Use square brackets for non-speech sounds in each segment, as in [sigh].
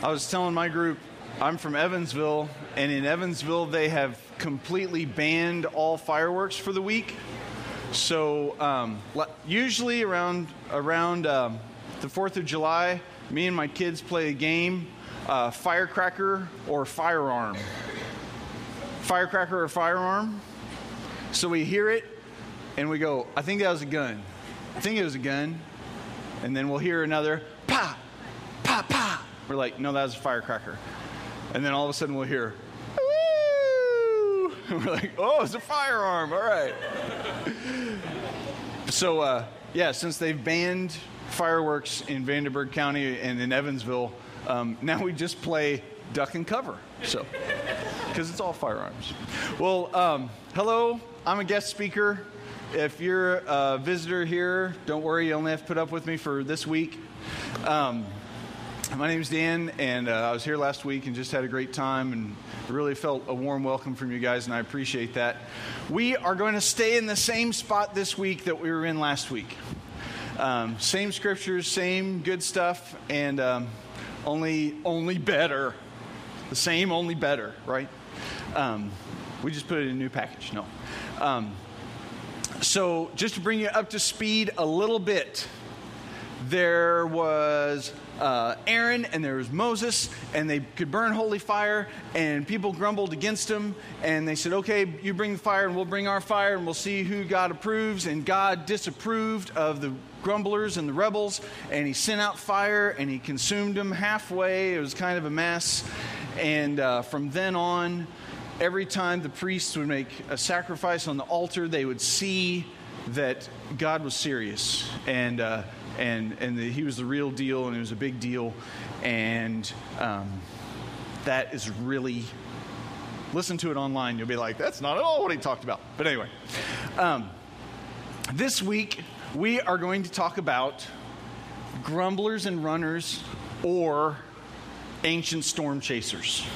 I was telling my group, I'm from Evansville, and in Evansville, they have completely banned all fireworks for the week. So um, usually around around um, the Fourth of July, me and my kids play a game, uh, firecracker or firearm. Firecracker or firearm. So we hear it, and we go, "I think that was a gun. I think it was a gun." And then we'll hear another pa, pa, pa. We're like, "No, that was a firecracker." And then all of a sudden we'll hear, Woo! [laughs] We're like, oh, it's a firearm. All right. so, uh, yeah, since they've banned fireworks in Vanderburgh County and in Evansville, um, now we just play duck and cover. So, because it's all firearms. Well, um, hello, I'm a guest speaker. If you're a visitor here, don't worry, you only have to put up with me for this week. Um, [laughs] my name is Dan, and uh, I was here last week and just had a great time and really felt a warm welcome from you guys, and I appreciate that. We are going to stay in the same spot this week that we were in last week. Um, same scriptures, same good stuff, and um, only only better. The same, only better, right? Um, we just put it in a new package. No. Um, so, just to bring you up to speed a little bit, there was uh, Aaron and there was Moses, and they could burn holy fire, and people grumbled against them, and they said, Okay, you bring the fire, and we'll bring our fire, and we'll see who God approves. And God disapproved of the grumblers and the rebels, and he sent out fire, and he consumed them halfway. It was kind of a mess. And uh, from then on, every time the priests would make a sacrifice on the altar, they would see that God was serious. And uh, and and the, he was the real deal, and it was a big deal, and um, that is really. Listen to it online. You'll be like, that's not at all what he talked about. But anyway, um, this week we are going to talk about grumblers and runners or ancient storm chasers.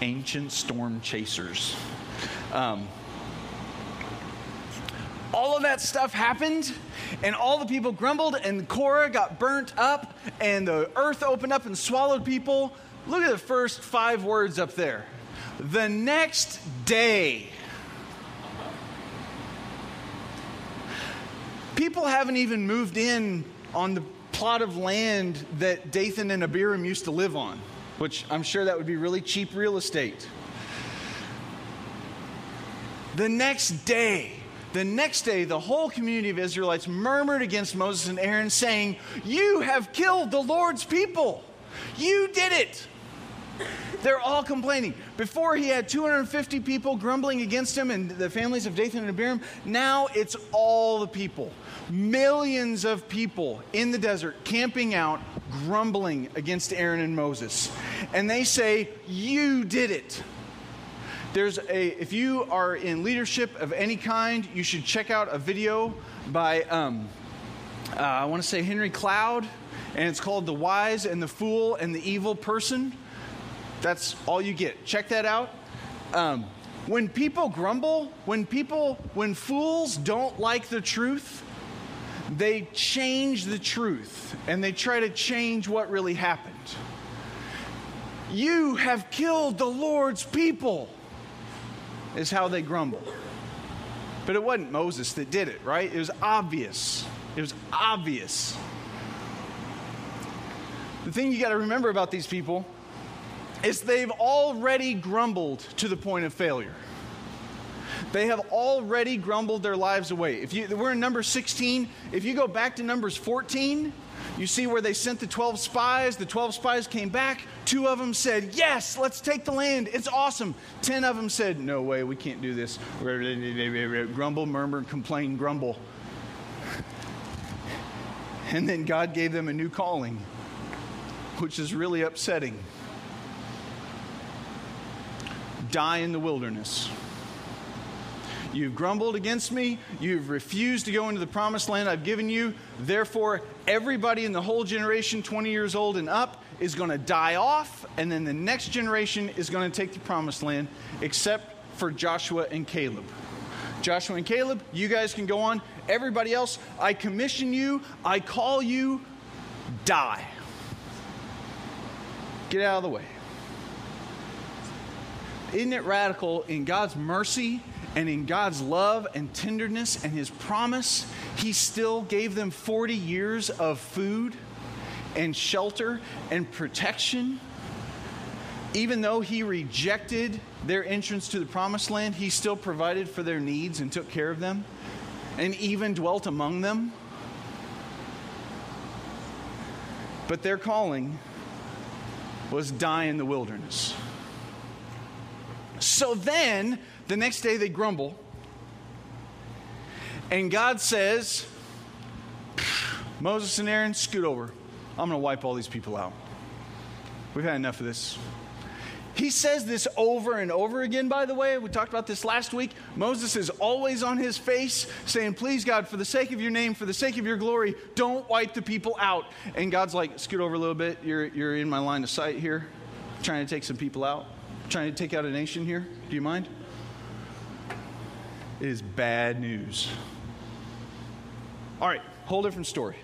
Ancient storm chasers. Um, of that stuff happened, and all the people grumbled, and Korah got burnt up, and the earth opened up and swallowed people. Look at the first five words up there. The next day, people haven't even moved in on the plot of land that Dathan and Abiram used to live on, which I'm sure that would be really cheap real estate. The next day, the next day, the whole community of Israelites murmured against Moses and Aaron, saying, You have killed the Lord's people. You did it. They're all complaining. Before he had 250 people grumbling against him and the families of Dathan and Abiram. Now it's all the people. Millions of people in the desert camping out, grumbling against Aaron and Moses. And they say, You did it. There's a, if you are in leadership of any kind, you should check out a video by, um, uh, I want to say Henry Cloud, and it's called The Wise and the Fool and the Evil Person. That's all you get. Check that out. Um, when people grumble, when people, when fools don't like the truth, they change the truth and they try to change what really happened. You have killed the Lord's people is how they grumble. But it wasn't Moses that did it, right? It was obvious. It was obvious. The thing you got to remember about these people is they've already grumbled to the point of failure. They have already grumbled their lives away. If you, we're in number 16, if you go back to Numbers 14, you see where they sent the 12 spies. The 12 spies came back. Two of them said, Yes, let's take the land. It's awesome. Ten of them said, No way, we can't do this. Grumble, murmur, complain, grumble. And then God gave them a new calling, which is really upsetting die in the wilderness. You've grumbled against me. You've refused to go into the promised land I've given you. Therefore, everybody in the whole generation, 20 years old and up, is going to die off. And then the next generation is going to take the promised land, except for Joshua and Caleb. Joshua and Caleb, you guys can go on. Everybody else, I commission you, I call you, die. Get out of the way. Isn't it radical in God's mercy and in God's love and tenderness and His promise? He still gave them 40 years of food and shelter and protection. Even though He rejected their entrance to the promised land, He still provided for their needs and took care of them and even dwelt among them. But their calling was die in the wilderness. So then, the next day they grumble. And God says, Moses and Aaron, scoot over. I'm going to wipe all these people out. We've had enough of this. He says this over and over again, by the way. We talked about this last week. Moses is always on his face saying, Please, God, for the sake of your name, for the sake of your glory, don't wipe the people out. And God's like, Scoot over a little bit. You're, you're in my line of sight here, trying to take some people out, trying to take out a nation here. Do you mind? It is bad news. All right, whole different story.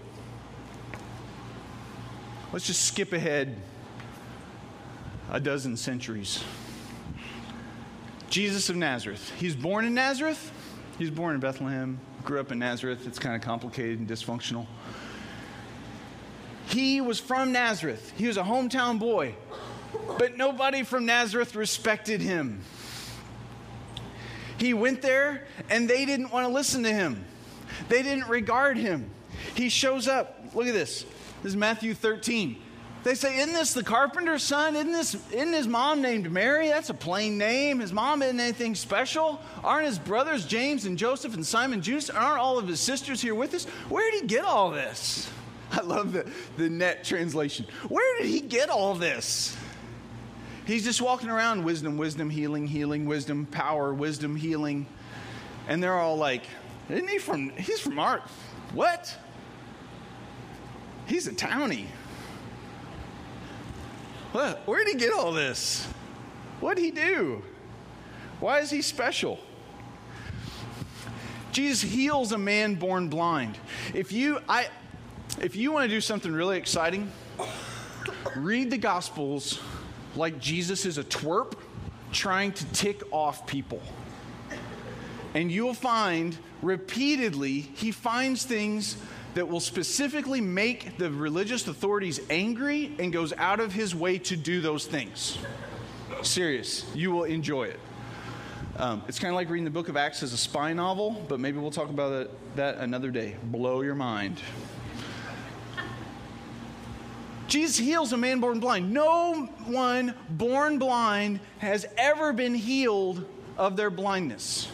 Let's just skip ahead a dozen centuries. Jesus of Nazareth. He's born in Nazareth. He's born in Bethlehem, grew up in Nazareth. It's kind of complicated and dysfunctional. He was from Nazareth. He was a hometown boy. But nobody from Nazareth respected him. He went there and they didn't want to listen to him. They didn't regard him. He shows up. Look at this. This is Matthew 13. They say, Isn't this the carpenter's son? Isn't, this, isn't his mom named Mary? That's a plain name. His mom isn't anything special. Aren't his brothers James and Joseph and Simon Judas? Aren't all of his sisters here with us? Where did he get all this? [laughs] I love the, the net translation. Where did he get all this? He's just walking around wisdom, wisdom, healing, healing, wisdom, power, wisdom, healing. And they're all like, Isn't he from, he's from art. What? He's a townie. What? Where'd he get all this? What'd he do? Why is he special? Jesus heals a man born blind. If you, I, if you want to do something really exciting, read the Gospels like Jesus is a twerp trying to tick off people. And you'll find repeatedly he finds things that will specifically make the religious authorities angry and goes out of his way to do those things. Serious. You will enjoy it. Um, it's kind of like reading the book of Acts as a spy novel, but maybe we'll talk about it, that another day. Blow your mind. Jesus heals a man born blind. No one born blind has ever been healed of their blindness.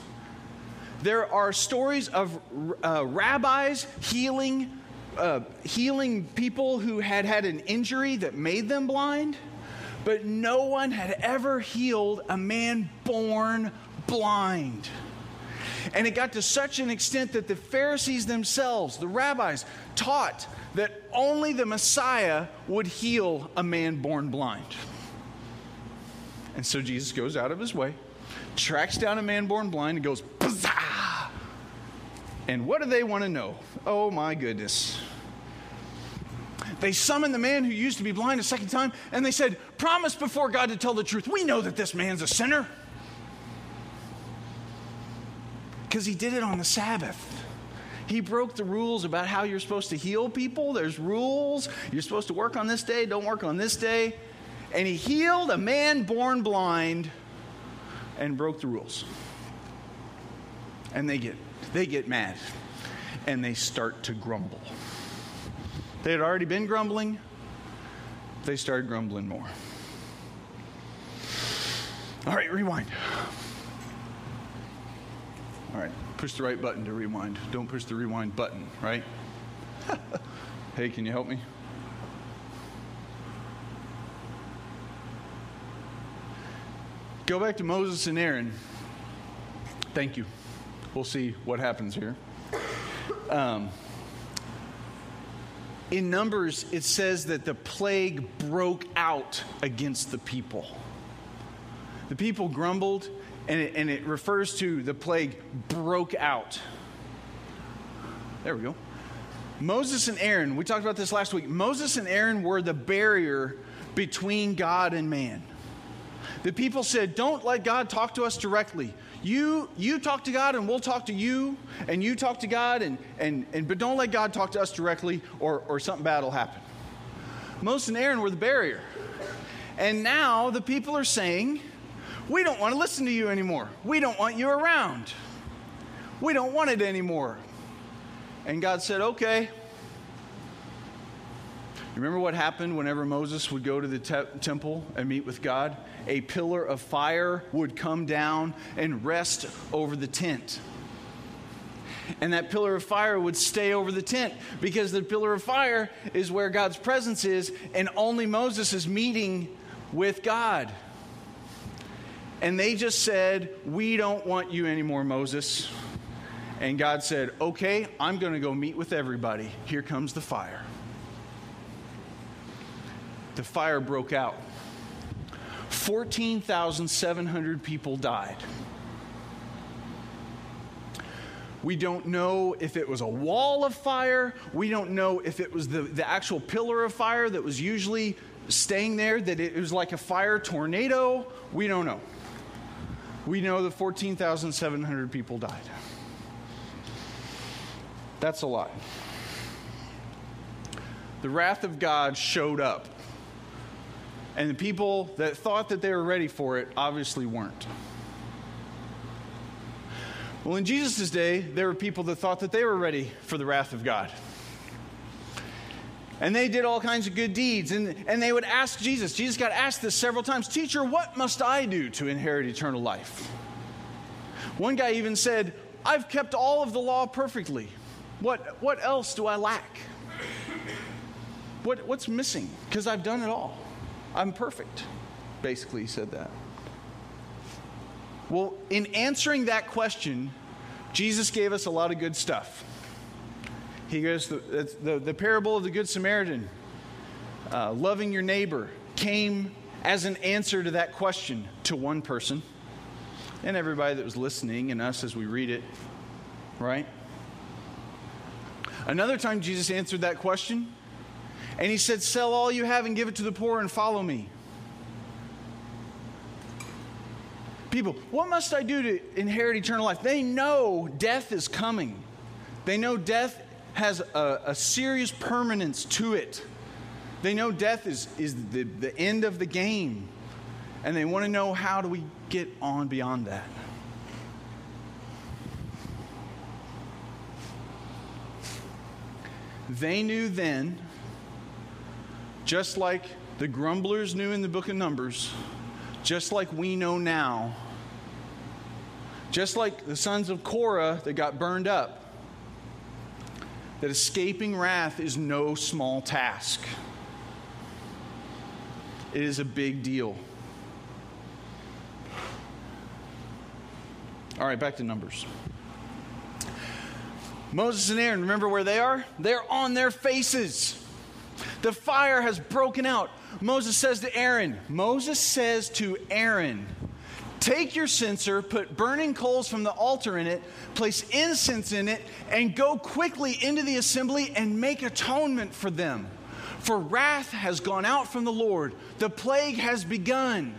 There are stories of uh, rabbis healing, uh, healing people who had had an injury that made them blind, but no one had ever healed a man born blind. And it got to such an extent that the Pharisees themselves, the rabbis, taught that only the Messiah would heal a man born blind. And so Jesus goes out of his way, tracks down a man born blind, and goes, Bazzah! And what do they want to know? Oh my goodness. They summoned the man who used to be blind a second time, and they said, Promise before God to tell the truth. We know that this man's a sinner. Because he did it on the Sabbath. He broke the rules about how you're supposed to heal people. There's rules. You're supposed to work on this day, don't work on this day. And he healed a man born blind and broke the rules. And they get they get mad and they start to grumble. They had already been grumbling. They started grumbling more. All right, rewind. All right, push the right button to rewind. Don't push the rewind button, right? [laughs] hey, can you help me? Go back to Moses and Aaron. Thank you. We'll see what happens here. Um, in Numbers, it says that the plague broke out against the people. The people grumbled, and it, and it refers to the plague broke out. There we go. Moses and Aaron, we talked about this last week. Moses and Aaron were the barrier between God and man. The people said, Don't let God talk to us directly. You, you talk to God and we'll talk to you, and you talk to God, and, and, and, but don't let God talk to us directly or, or something bad will happen. Moses and Aaron were the barrier. And now the people are saying, We don't want to listen to you anymore. We don't want you around. We don't want it anymore. And God said, Okay. Remember what happened whenever Moses would go to the te- temple and meet with God? A pillar of fire would come down and rest over the tent. And that pillar of fire would stay over the tent because the pillar of fire is where God's presence is, and only Moses is meeting with God. And they just said, We don't want you anymore, Moses. And God said, Okay, I'm going to go meet with everybody. Here comes the fire. The fire broke out. 14,700 people died. We don't know if it was a wall of fire. We don't know if it was the, the actual pillar of fire that was usually staying there, that it was like a fire tornado. We don't know. We know that 14,700 people died. That's a lot. The wrath of God showed up. And the people that thought that they were ready for it obviously weren't. Well, in Jesus' day, there were people that thought that they were ready for the wrath of God. And they did all kinds of good deeds. And, and they would ask Jesus. Jesus got asked this several times Teacher, what must I do to inherit eternal life? One guy even said, I've kept all of the law perfectly. What, what else do I lack? What, what's missing? Because I've done it all. I'm perfect. Basically, he said that. Well, in answering that question, Jesus gave us a lot of good stuff. He goes, the, the, the parable of the Good Samaritan, uh, loving your neighbor, came as an answer to that question to one person and everybody that was listening and us as we read it, right? Another time, Jesus answered that question and he said, Sell all you have and give it to the poor and follow me. People, what must I do to inherit eternal life? They know death is coming. They know death has a, a serious permanence to it. They know death is, is the, the end of the game. And they want to know how do we get on beyond that. They knew then, just like the grumblers knew in the book of Numbers, just like we know now, just like the sons of Korah that got burned up, that escaping wrath is no small task. It is a big deal. All right, back to Numbers. Moses and Aaron, remember where they are? They're on their faces. The fire has broken out. Moses says to Aaron, Moses says to Aaron, Take your censer, put burning coals from the altar in it, place incense in it, and go quickly into the assembly and make atonement for them. For wrath has gone out from the Lord, the plague has begun.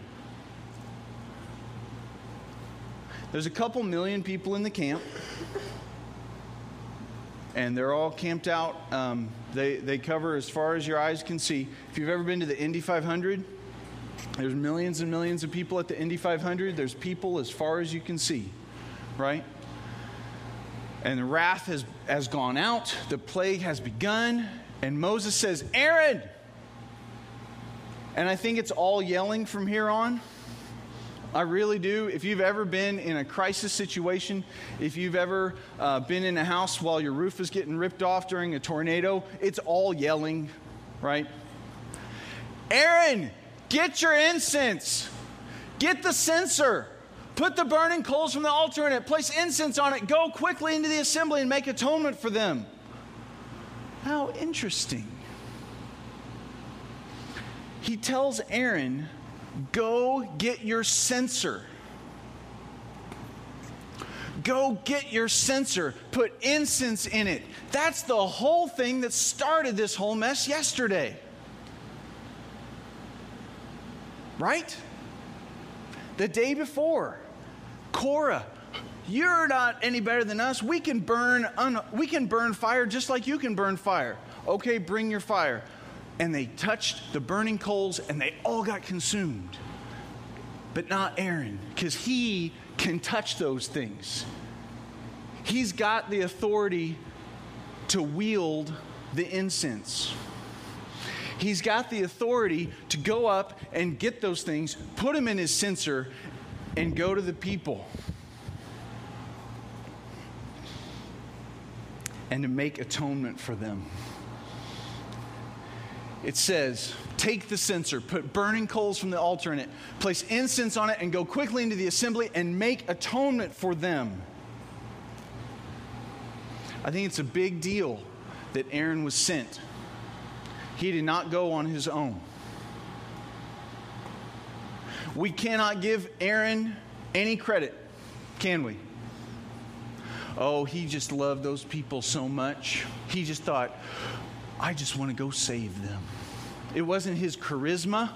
There's a couple million people in the camp, and they're all camped out. Um, they, they cover as far as your eyes can see. If you've ever been to the Indy 500, there's millions and millions of people at the Indy 500. There's people as far as you can see, right? And the wrath has, has gone out, the plague has begun, and Moses says, Aaron! And I think it's all yelling from here on. I really do. If you've ever been in a crisis situation, if you've ever uh, been in a house while your roof is getting ripped off during a tornado, it's all yelling, right? Aaron, get your incense. Get the censer. Put the burning coals from the altar in it. Place incense on it. Go quickly into the assembly and make atonement for them. How interesting. He tells Aaron Go get your censer. Go get your censer. Put incense in it. That's the whole thing that started this whole mess yesterday. Right? The day before, Korah, you're not any better than us. We can burn un- we can burn fire just like you can burn fire. Okay, bring your fire. And they touched the burning coals and they all got consumed. But not Aaron, because he can touch those things. He's got the authority to wield the incense. He's got the authority to go up and get those things, put them in his censer, and go to the people. And to make atonement for them. It says, Take the censer, put burning coals from the altar in it, place incense on it, and go quickly into the assembly and make atonement for them. I think it's a big deal that Aaron was sent he did not go on his own. We cannot give Aaron any credit, can we? Oh, he just loved those people so much. He just thought, I just want to go save them. It wasn't his charisma.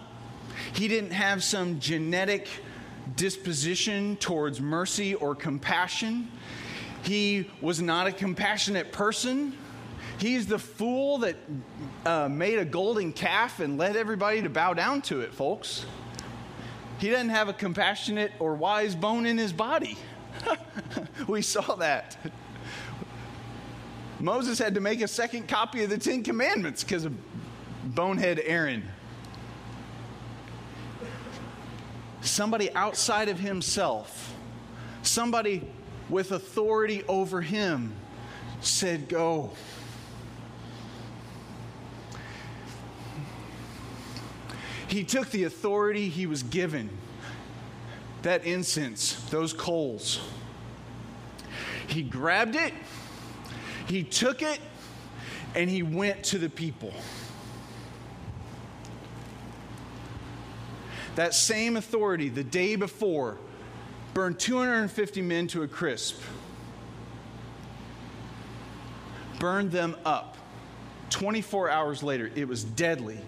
He didn't have some genetic disposition towards mercy or compassion. He was not a compassionate person. He's the fool that uh, made a golden calf and led everybody to bow down to it, folks. He doesn't have a compassionate or wise bone in his body. [laughs] we saw that. Moses had to make a second copy of the Ten Commandments because of bonehead Aaron. Somebody outside of himself, somebody with authority over him, said, Go. He took the authority he was given that incense, those coals. He grabbed it, he took it, and he went to the people. That same authority the day before burned 250 men to a crisp, burned them up. 24 hours later, it was deadly.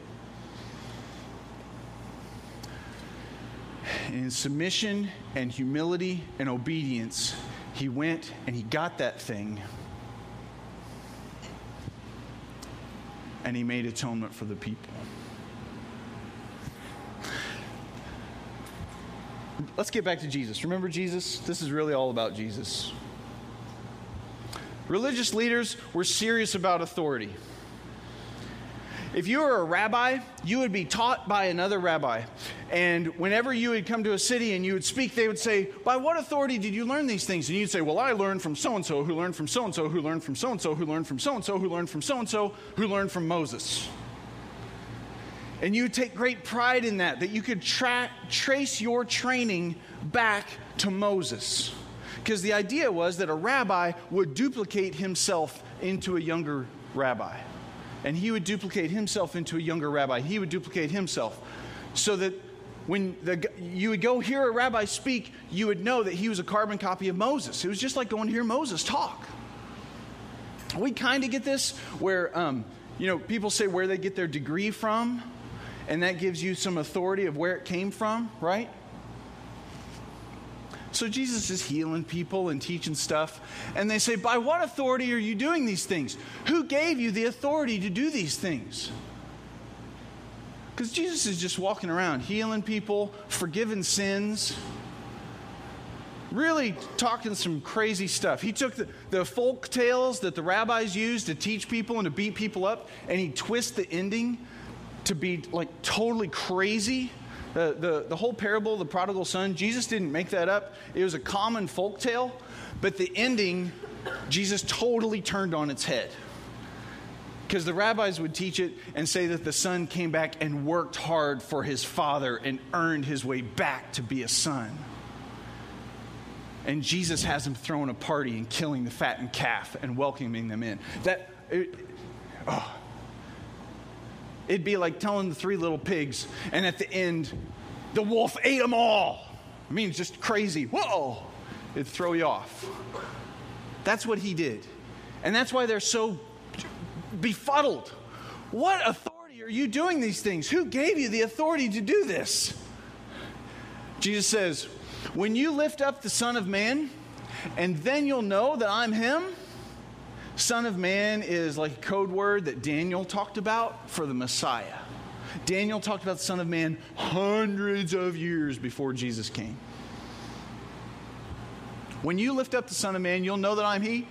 In submission and humility and obedience, he went and he got that thing. And he made atonement for the people. Let's get back to Jesus. Remember Jesus? This is really all about Jesus. Religious leaders were serious about authority. If you were a rabbi, you would be taught by another rabbi. And whenever you would come to a city and you would speak, they would say, By what authority did you learn these things? And you'd say, Well, I learned from so and so, who learned from so and so, who learned from so and so, who learned from so and so, who learned from so and so, who learned from Moses. And you take great pride in that, that you could tra- trace your training back to Moses. Because the idea was that a rabbi would duplicate himself into a younger rabbi and he would duplicate himself into a younger rabbi. He would duplicate himself so that when the, you would go hear a rabbi speak, you would know that he was a carbon copy of Moses. It was just like going to hear Moses talk. We kind of get this where, um, you know, people say where they get their degree from, and that gives you some authority of where it came from, right? So Jesus is healing people and teaching stuff. And they say, By what authority are you doing these things? Who gave you the authority to do these things? Because Jesus is just walking around healing people, forgiving sins, really talking some crazy stuff. He took the, the folk tales that the rabbis used to teach people and to beat people up, and he twisted the ending to be like totally crazy the, the, the whole parable of the prodigal son, Jesus didn't make that up. It was a common folk tale, but the ending, Jesus totally turned on its head. Because the rabbis would teach it and say that the son came back and worked hard for his father and earned his way back to be a son. And Jesus has him throwing a party and killing the fattened calf and welcoming them in. That, it, oh, It'd be like telling the three little pigs, and at the end, the wolf ate them all. I mean, just crazy. Whoa! It'd throw you off. That's what he did. And that's why they're so befuddled. What authority are you doing these things? Who gave you the authority to do this? Jesus says, When you lift up the Son of Man, and then you'll know that I'm Him. Son of Man is like a code word that Daniel talked about for the Messiah. Daniel talked about the Son of Man hundreds of years before Jesus came. When you lift up the Son of Man, you'll know that I'm He,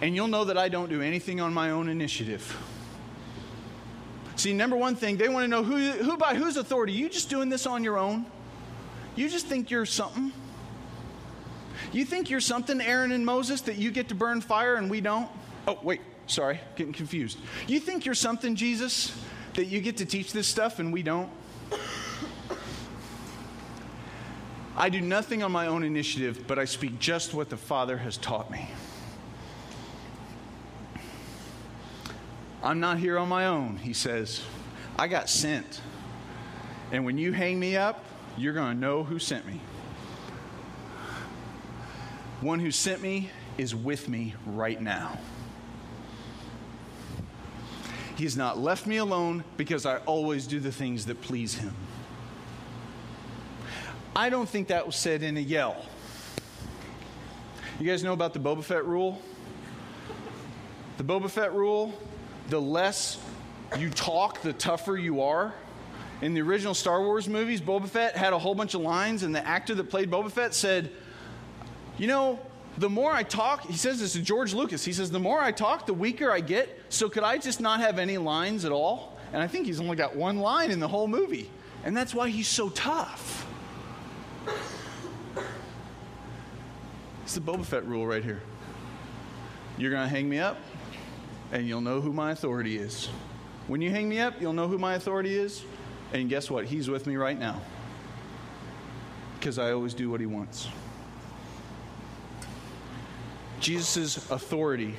and you'll know that I don't do anything on my own initiative. See, number one thing, they want to know who, who by whose authority? You just doing this on your own? You just think you're something? You think you're something, Aaron and Moses, that you get to burn fire and we don't? Oh, wait, sorry, getting confused. You think you're something, Jesus, that you get to teach this stuff and we don't? I do nothing on my own initiative, but I speak just what the Father has taught me. I'm not here on my own, he says. I got sent. And when you hang me up, you're going to know who sent me. One who sent me is with me right now. He has not left me alone because I always do the things that please him. I don't think that was said in a yell. You guys know about the Boba Fett rule? The Boba Fett rule the less you talk, the tougher you are. In the original Star Wars movies, Boba Fett had a whole bunch of lines, and the actor that played Boba Fett said, You know, the more I talk, he says this to George Lucas, he says, The more I talk, the weaker I get. So could I just not have any lines at all? And I think he's only got one line in the whole movie. And that's why he's so tough. It's the Boba Fett rule right here. You're going to hang me up, and you'll know who my authority is. When you hang me up, you'll know who my authority is. And guess what? He's with me right now. Because I always do what he wants. Jesus' authority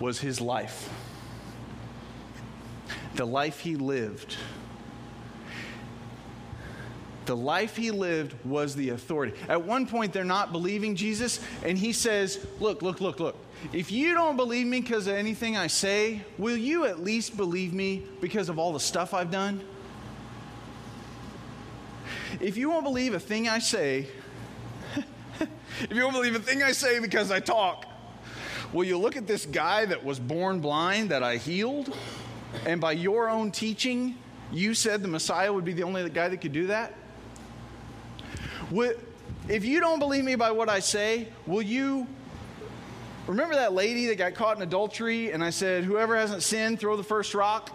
was his life. The life he lived. The life he lived was the authority. At one point, they're not believing Jesus, and he says, Look, look, look, look. If you don't believe me because of anything I say, will you at least believe me because of all the stuff I've done? If you won't believe a thing I say, if you don't believe a thing I say because I talk, will you look at this guy that was born blind that I healed? And by your own teaching, you said the Messiah would be the only guy that could do that? If you don't believe me by what I say, will you Remember that lady that got caught in adultery? And I said, Whoever hasn't sinned, throw the first rock.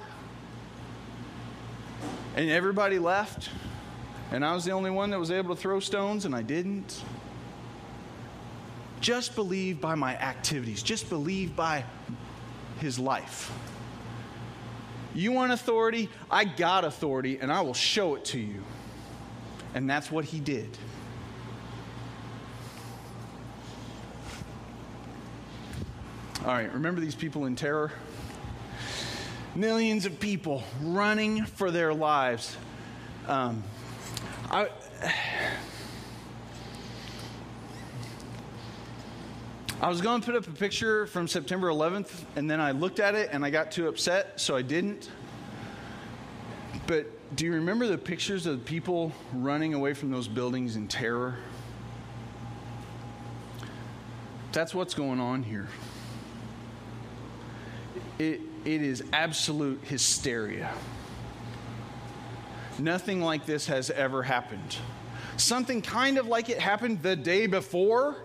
And everybody left. And I was the only one that was able to throw stones, and I didn't. Just believe by my activities, just believe by his life. You want authority? I got authority, and I will show it to you. And that's what he did. All right, remember these people in terror? Millions of people running for their lives. Um, I. I was going to put up a picture from September 11th, and then I looked at it and I got too upset, so I didn't. But do you remember the pictures of people running away from those buildings in terror? That's what's going on here it, it is absolute hysteria. Nothing like this has ever happened. Something kind of like it happened the day before,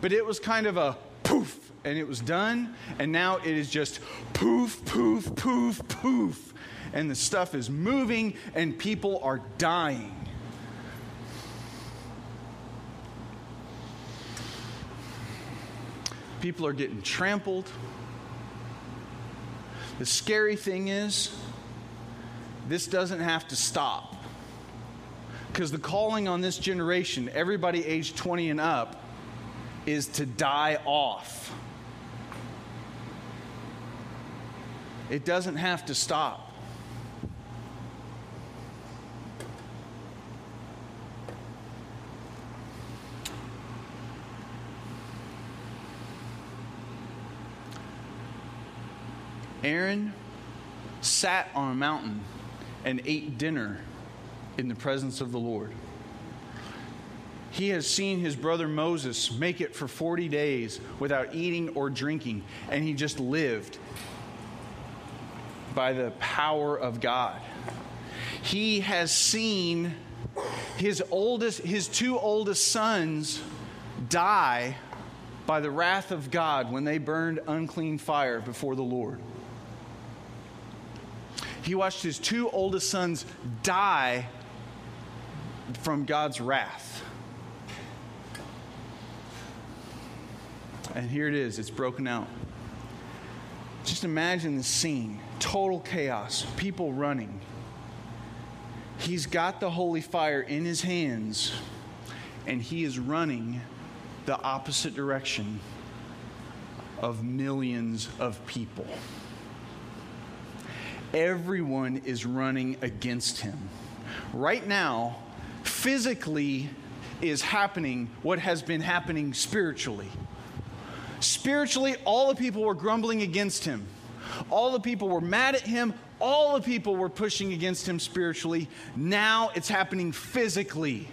but it was kind of a poof and it was done. And now it is just poof, poof, poof, poof. And the stuff is moving and people are dying. People are getting trampled. The scary thing is, this doesn't have to stop. Because the calling on this generation, everybody aged 20 and up, is to die off. It doesn't have to stop. Aaron sat on a mountain and ate dinner in the presence of the Lord. He has seen his brother Moses make it for 40 days without eating or drinking, and he just lived by the power of God. He has seen his oldest his two oldest sons die by the wrath of God when they burned unclean fire before the Lord. He watched his two oldest sons die from God's wrath. And here it is, it's broken out. Just imagine the scene total chaos, people running. He's got the holy fire in his hands, and he is running the opposite direction of millions of people. Everyone is running against him. Right now, physically is happening what has been happening spiritually. Spiritually, all the people were grumbling against him. All the people were mad at him. All the people were pushing against him spiritually. Now it's happening physically.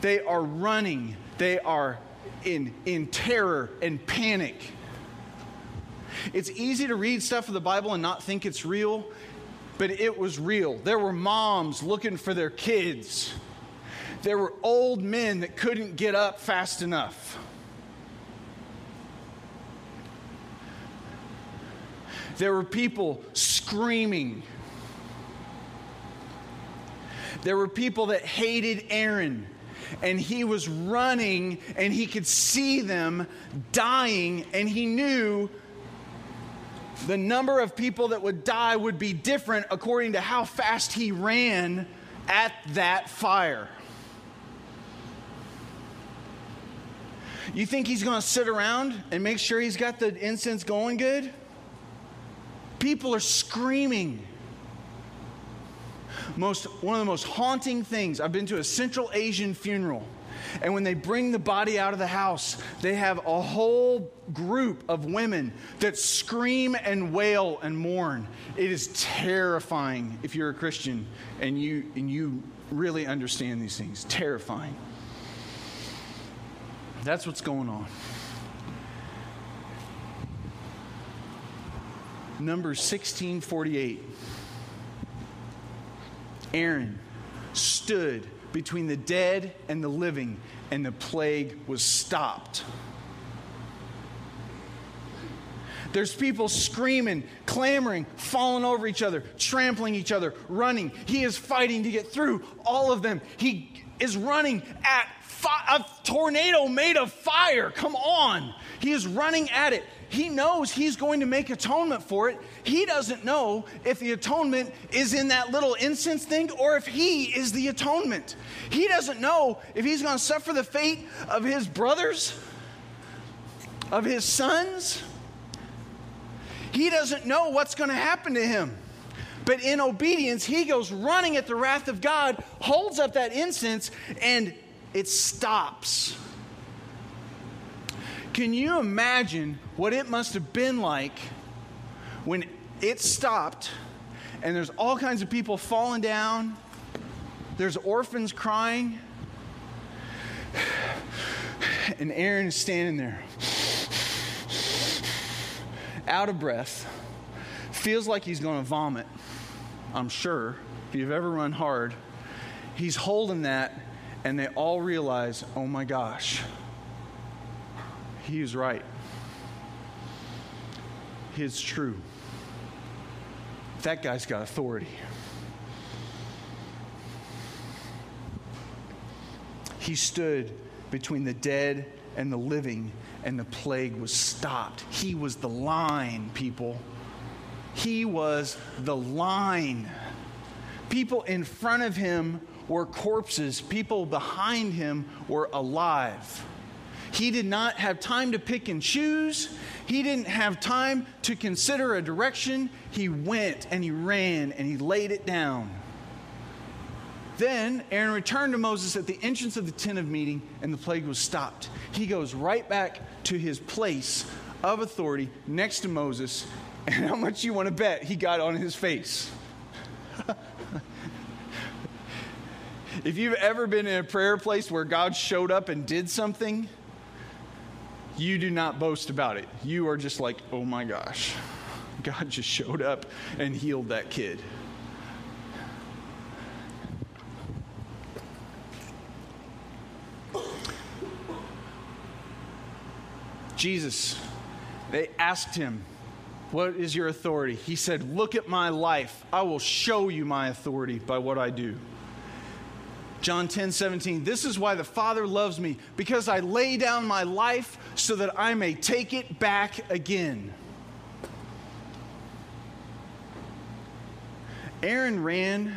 They are running. They are in, in terror and panic. It's easy to read stuff of the Bible and not think it's real, but it was real. There were moms looking for their kids, there were old men that couldn't get up fast enough. There were people screaming. There were people that hated Aaron and he was running and he could see them dying and he knew the number of people that would die would be different according to how fast he ran at that fire. You think he's going to sit around and make sure he's got the incense going good? People are screaming most, one of the most haunting things. I've been to a Central Asian funeral. And when they bring the body out of the house, they have a whole group of women that scream and wail and mourn. It is terrifying if you're a Christian and you, and you really understand these things. Terrifying. That's what's going on. Number 1648. Aaron stood between the dead and the living, and the plague was stopped. There's people screaming, clamoring, falling over each other, trampling each other, running. He is fighting to get through all of them. He is running at fi- a tornado made of fire. Come on. He is running at it. He knows he's going to make atonement for it. He doesn't know if the atonement is in that little incense thing or if he is the atonement. He doesn't know if he's going to suffer the fate of his brothers, of his sons. He doesn't know what's going to happen to him. But in obedience, he goes running at the wrath of God, holds up that incense, and it stops. Can you imagine what it must have been like when it stopped and there's all kinds of people falling down? There's orphans crying. [sighs] And Aaron is standing there, out of breath, feels like he's going to vomit. I'm sure. If you've ever run hard, he's holding that, and they all realize, oh my gosh, he is right. It's true. That guy's got authority. He stood between the dead and the living, and the plague was stopped. He was the line, people. He was the line. People in front of him were corpses, people behind him were alive. He did not have time to pick and choose. He didn't have time to consider a direction. He went and he ran and he laid it down. Then Aaron returned to Moses at the entrance of the tent of meeting, and the plague was stopped. He goes right back to his place of authority next to Moses, [laughs] and how much you want to bet he got on his face? [laughs] If you've ever been in a prayer place where God showed up and did something, you do not boast about it. You are just like, oh my gosh, God just showed up and healed that kid. Jesus, they asked him, What is your authority? He said, Look at my life. I will show you my authority by what I do. John 10 17, this is why the Father loves me, because I lay down my life so that I may take it back again. Aaron ran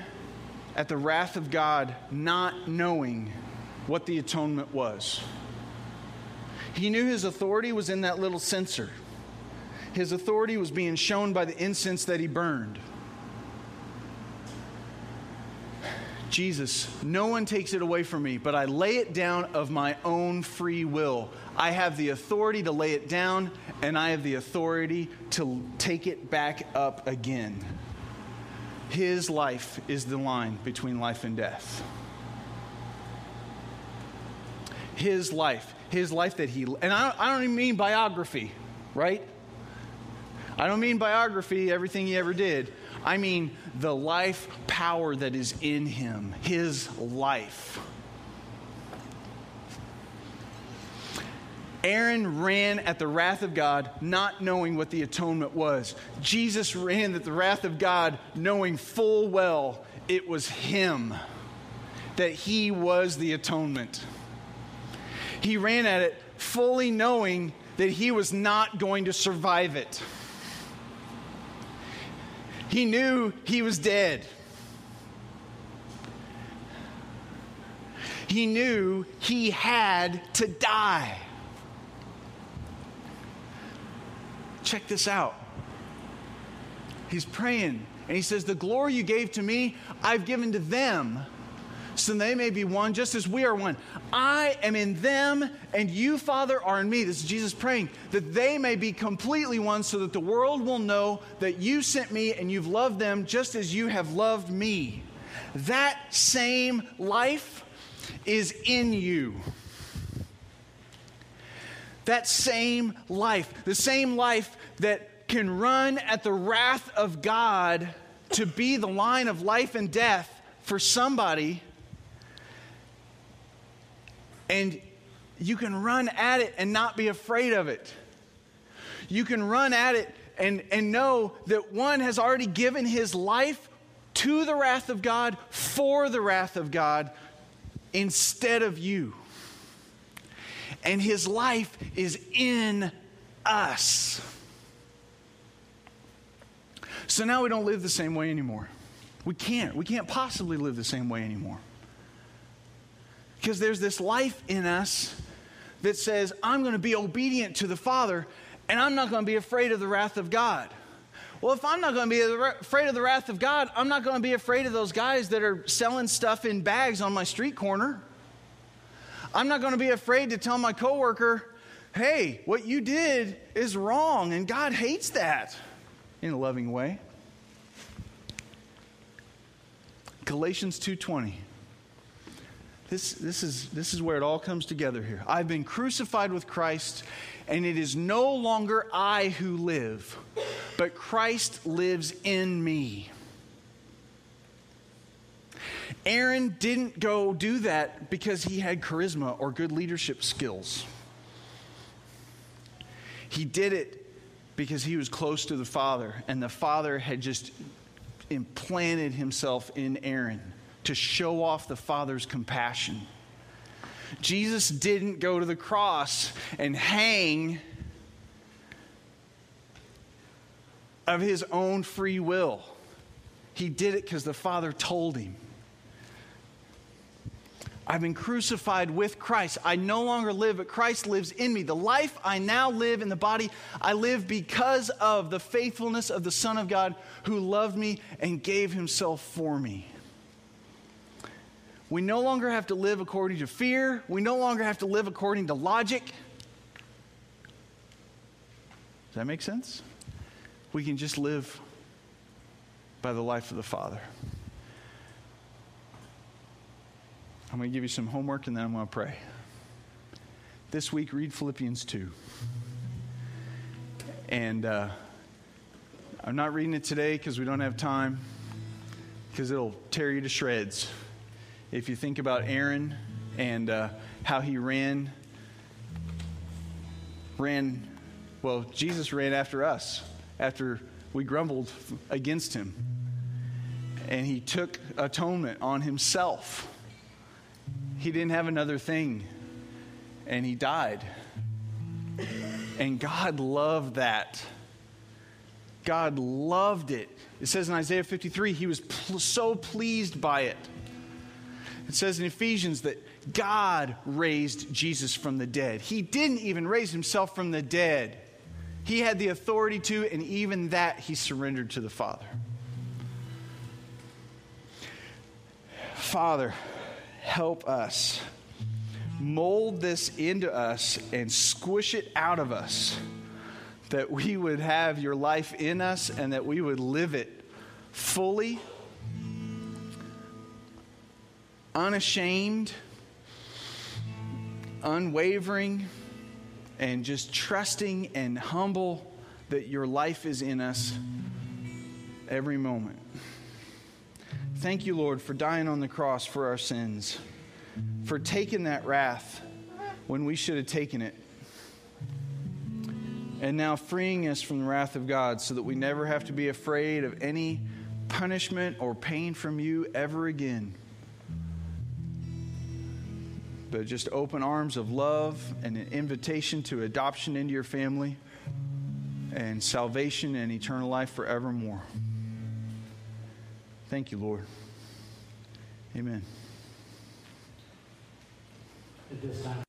at the wrath of God, not knowing what the atonement was. He knew his authority was in that little censer. His authority was being shown by the incense that he burned. Jesus, no one takes it away from me, but I lay it down of my own free will. I have the authority to lay it down, and I have the authority to take it back up again. His life is the line between life and death. His life his life that he, and I don't, I don't even mean biography, right? I don't mean biography, everything he ever did. I mean the life power that is in him, his life. Aaron ran at the wrath of God, not knowing what the atonement was. Jesus ran at the wrath of God, knowing full well it was him, that he was the atonement. He ran at it fully knowing that he was not going to survive it. He knew he was dead. He knew he had to die. Check this out. He's praying and he says, The glory you gave to me, I've given to them so they may be one just as we are one. I am in them, and you, Father, are in me. This is Jesus praying, that they may be completely one, so that the world will know that you sent me and you've loved them just as you have loved me. That same life is in you. That same life, the same life that can run at the wrath of God to be the line of life and death for somebody and you can run at it and not be afraid of it. You can run at it and, and know that one has already given his life to the wrath of God for the wrath of God instead of you. And his life is in us. So now we don't live the same way anymore. We can't. We can't possibly live the same way anymore. Because there's this life in us that says, I'm going to be obedient to the Father and I'm not going to be afraid of the wrath of God. Well, if I'm not going to be afraid of the wrath of God, I'm not going to be afraid of those guys that are selling stuff in bags on my street corner. I'm not going to be afraid to tell my coworker, hey, what you did is wrong and God hates that in a loving way. Galatians 2:20 this, this, is, this is where it all comes together here. I've been crucified with Christ, and it is no longer I who live, but Christ lives in me. Aaron didn't go do that because he had charisma or good leadership skills. He did it because he was close to the Father, and the Father had just implanted himself in Aaron to show off the Father's compassion. Jesus didn't go to the cross and hang of his own free will. He did it because the Father told him. I've been crucified with Christ. I no longer live, but Christ lives in me. The life I now live in the body, I live because of the faithfulness of the Son of God who loved me and gave himself for me. We no longer have to live according to fear. We no longer have to live according to logic. Does that make sense? We can just live by the life of the Father. I'm going to give you some homework and then I'm going to pray. This week, read Philippians 2. And uh, I'm not reading it today because we don't have time, because it'll tear you to shreds. If you think about Aaron and uh, how he ran, ran, well, Jesus ran after us after we grumbled against him. And he took atonement on himself. He didn't have another thing, and he died. And God loved that. God loved it. It says in Isaiah 53, he was pl- so pleased by it. It says in Ephesians that God raised Jesus from the dead. He didn't even raise himself from the dead. He had the authority to, and even that he surrendered to the Father. Father, help us mold this into us and squish it out of us that we would have your life in us and that we would live it fully, unashamed, unwavering, and just trusting and humble that your life is in us every moment. Thank you, Lord, for dying on the cross for our sins, for taking that wrath when we should have taken it, and now freeing us from the wrath of God so that we never have to be afraid of any punishment or pain from you ever again. But just open arms of love and an invitation to adoption into your family and salvation and eternal life forevermore. Thank you, Lord. Amen. At this time,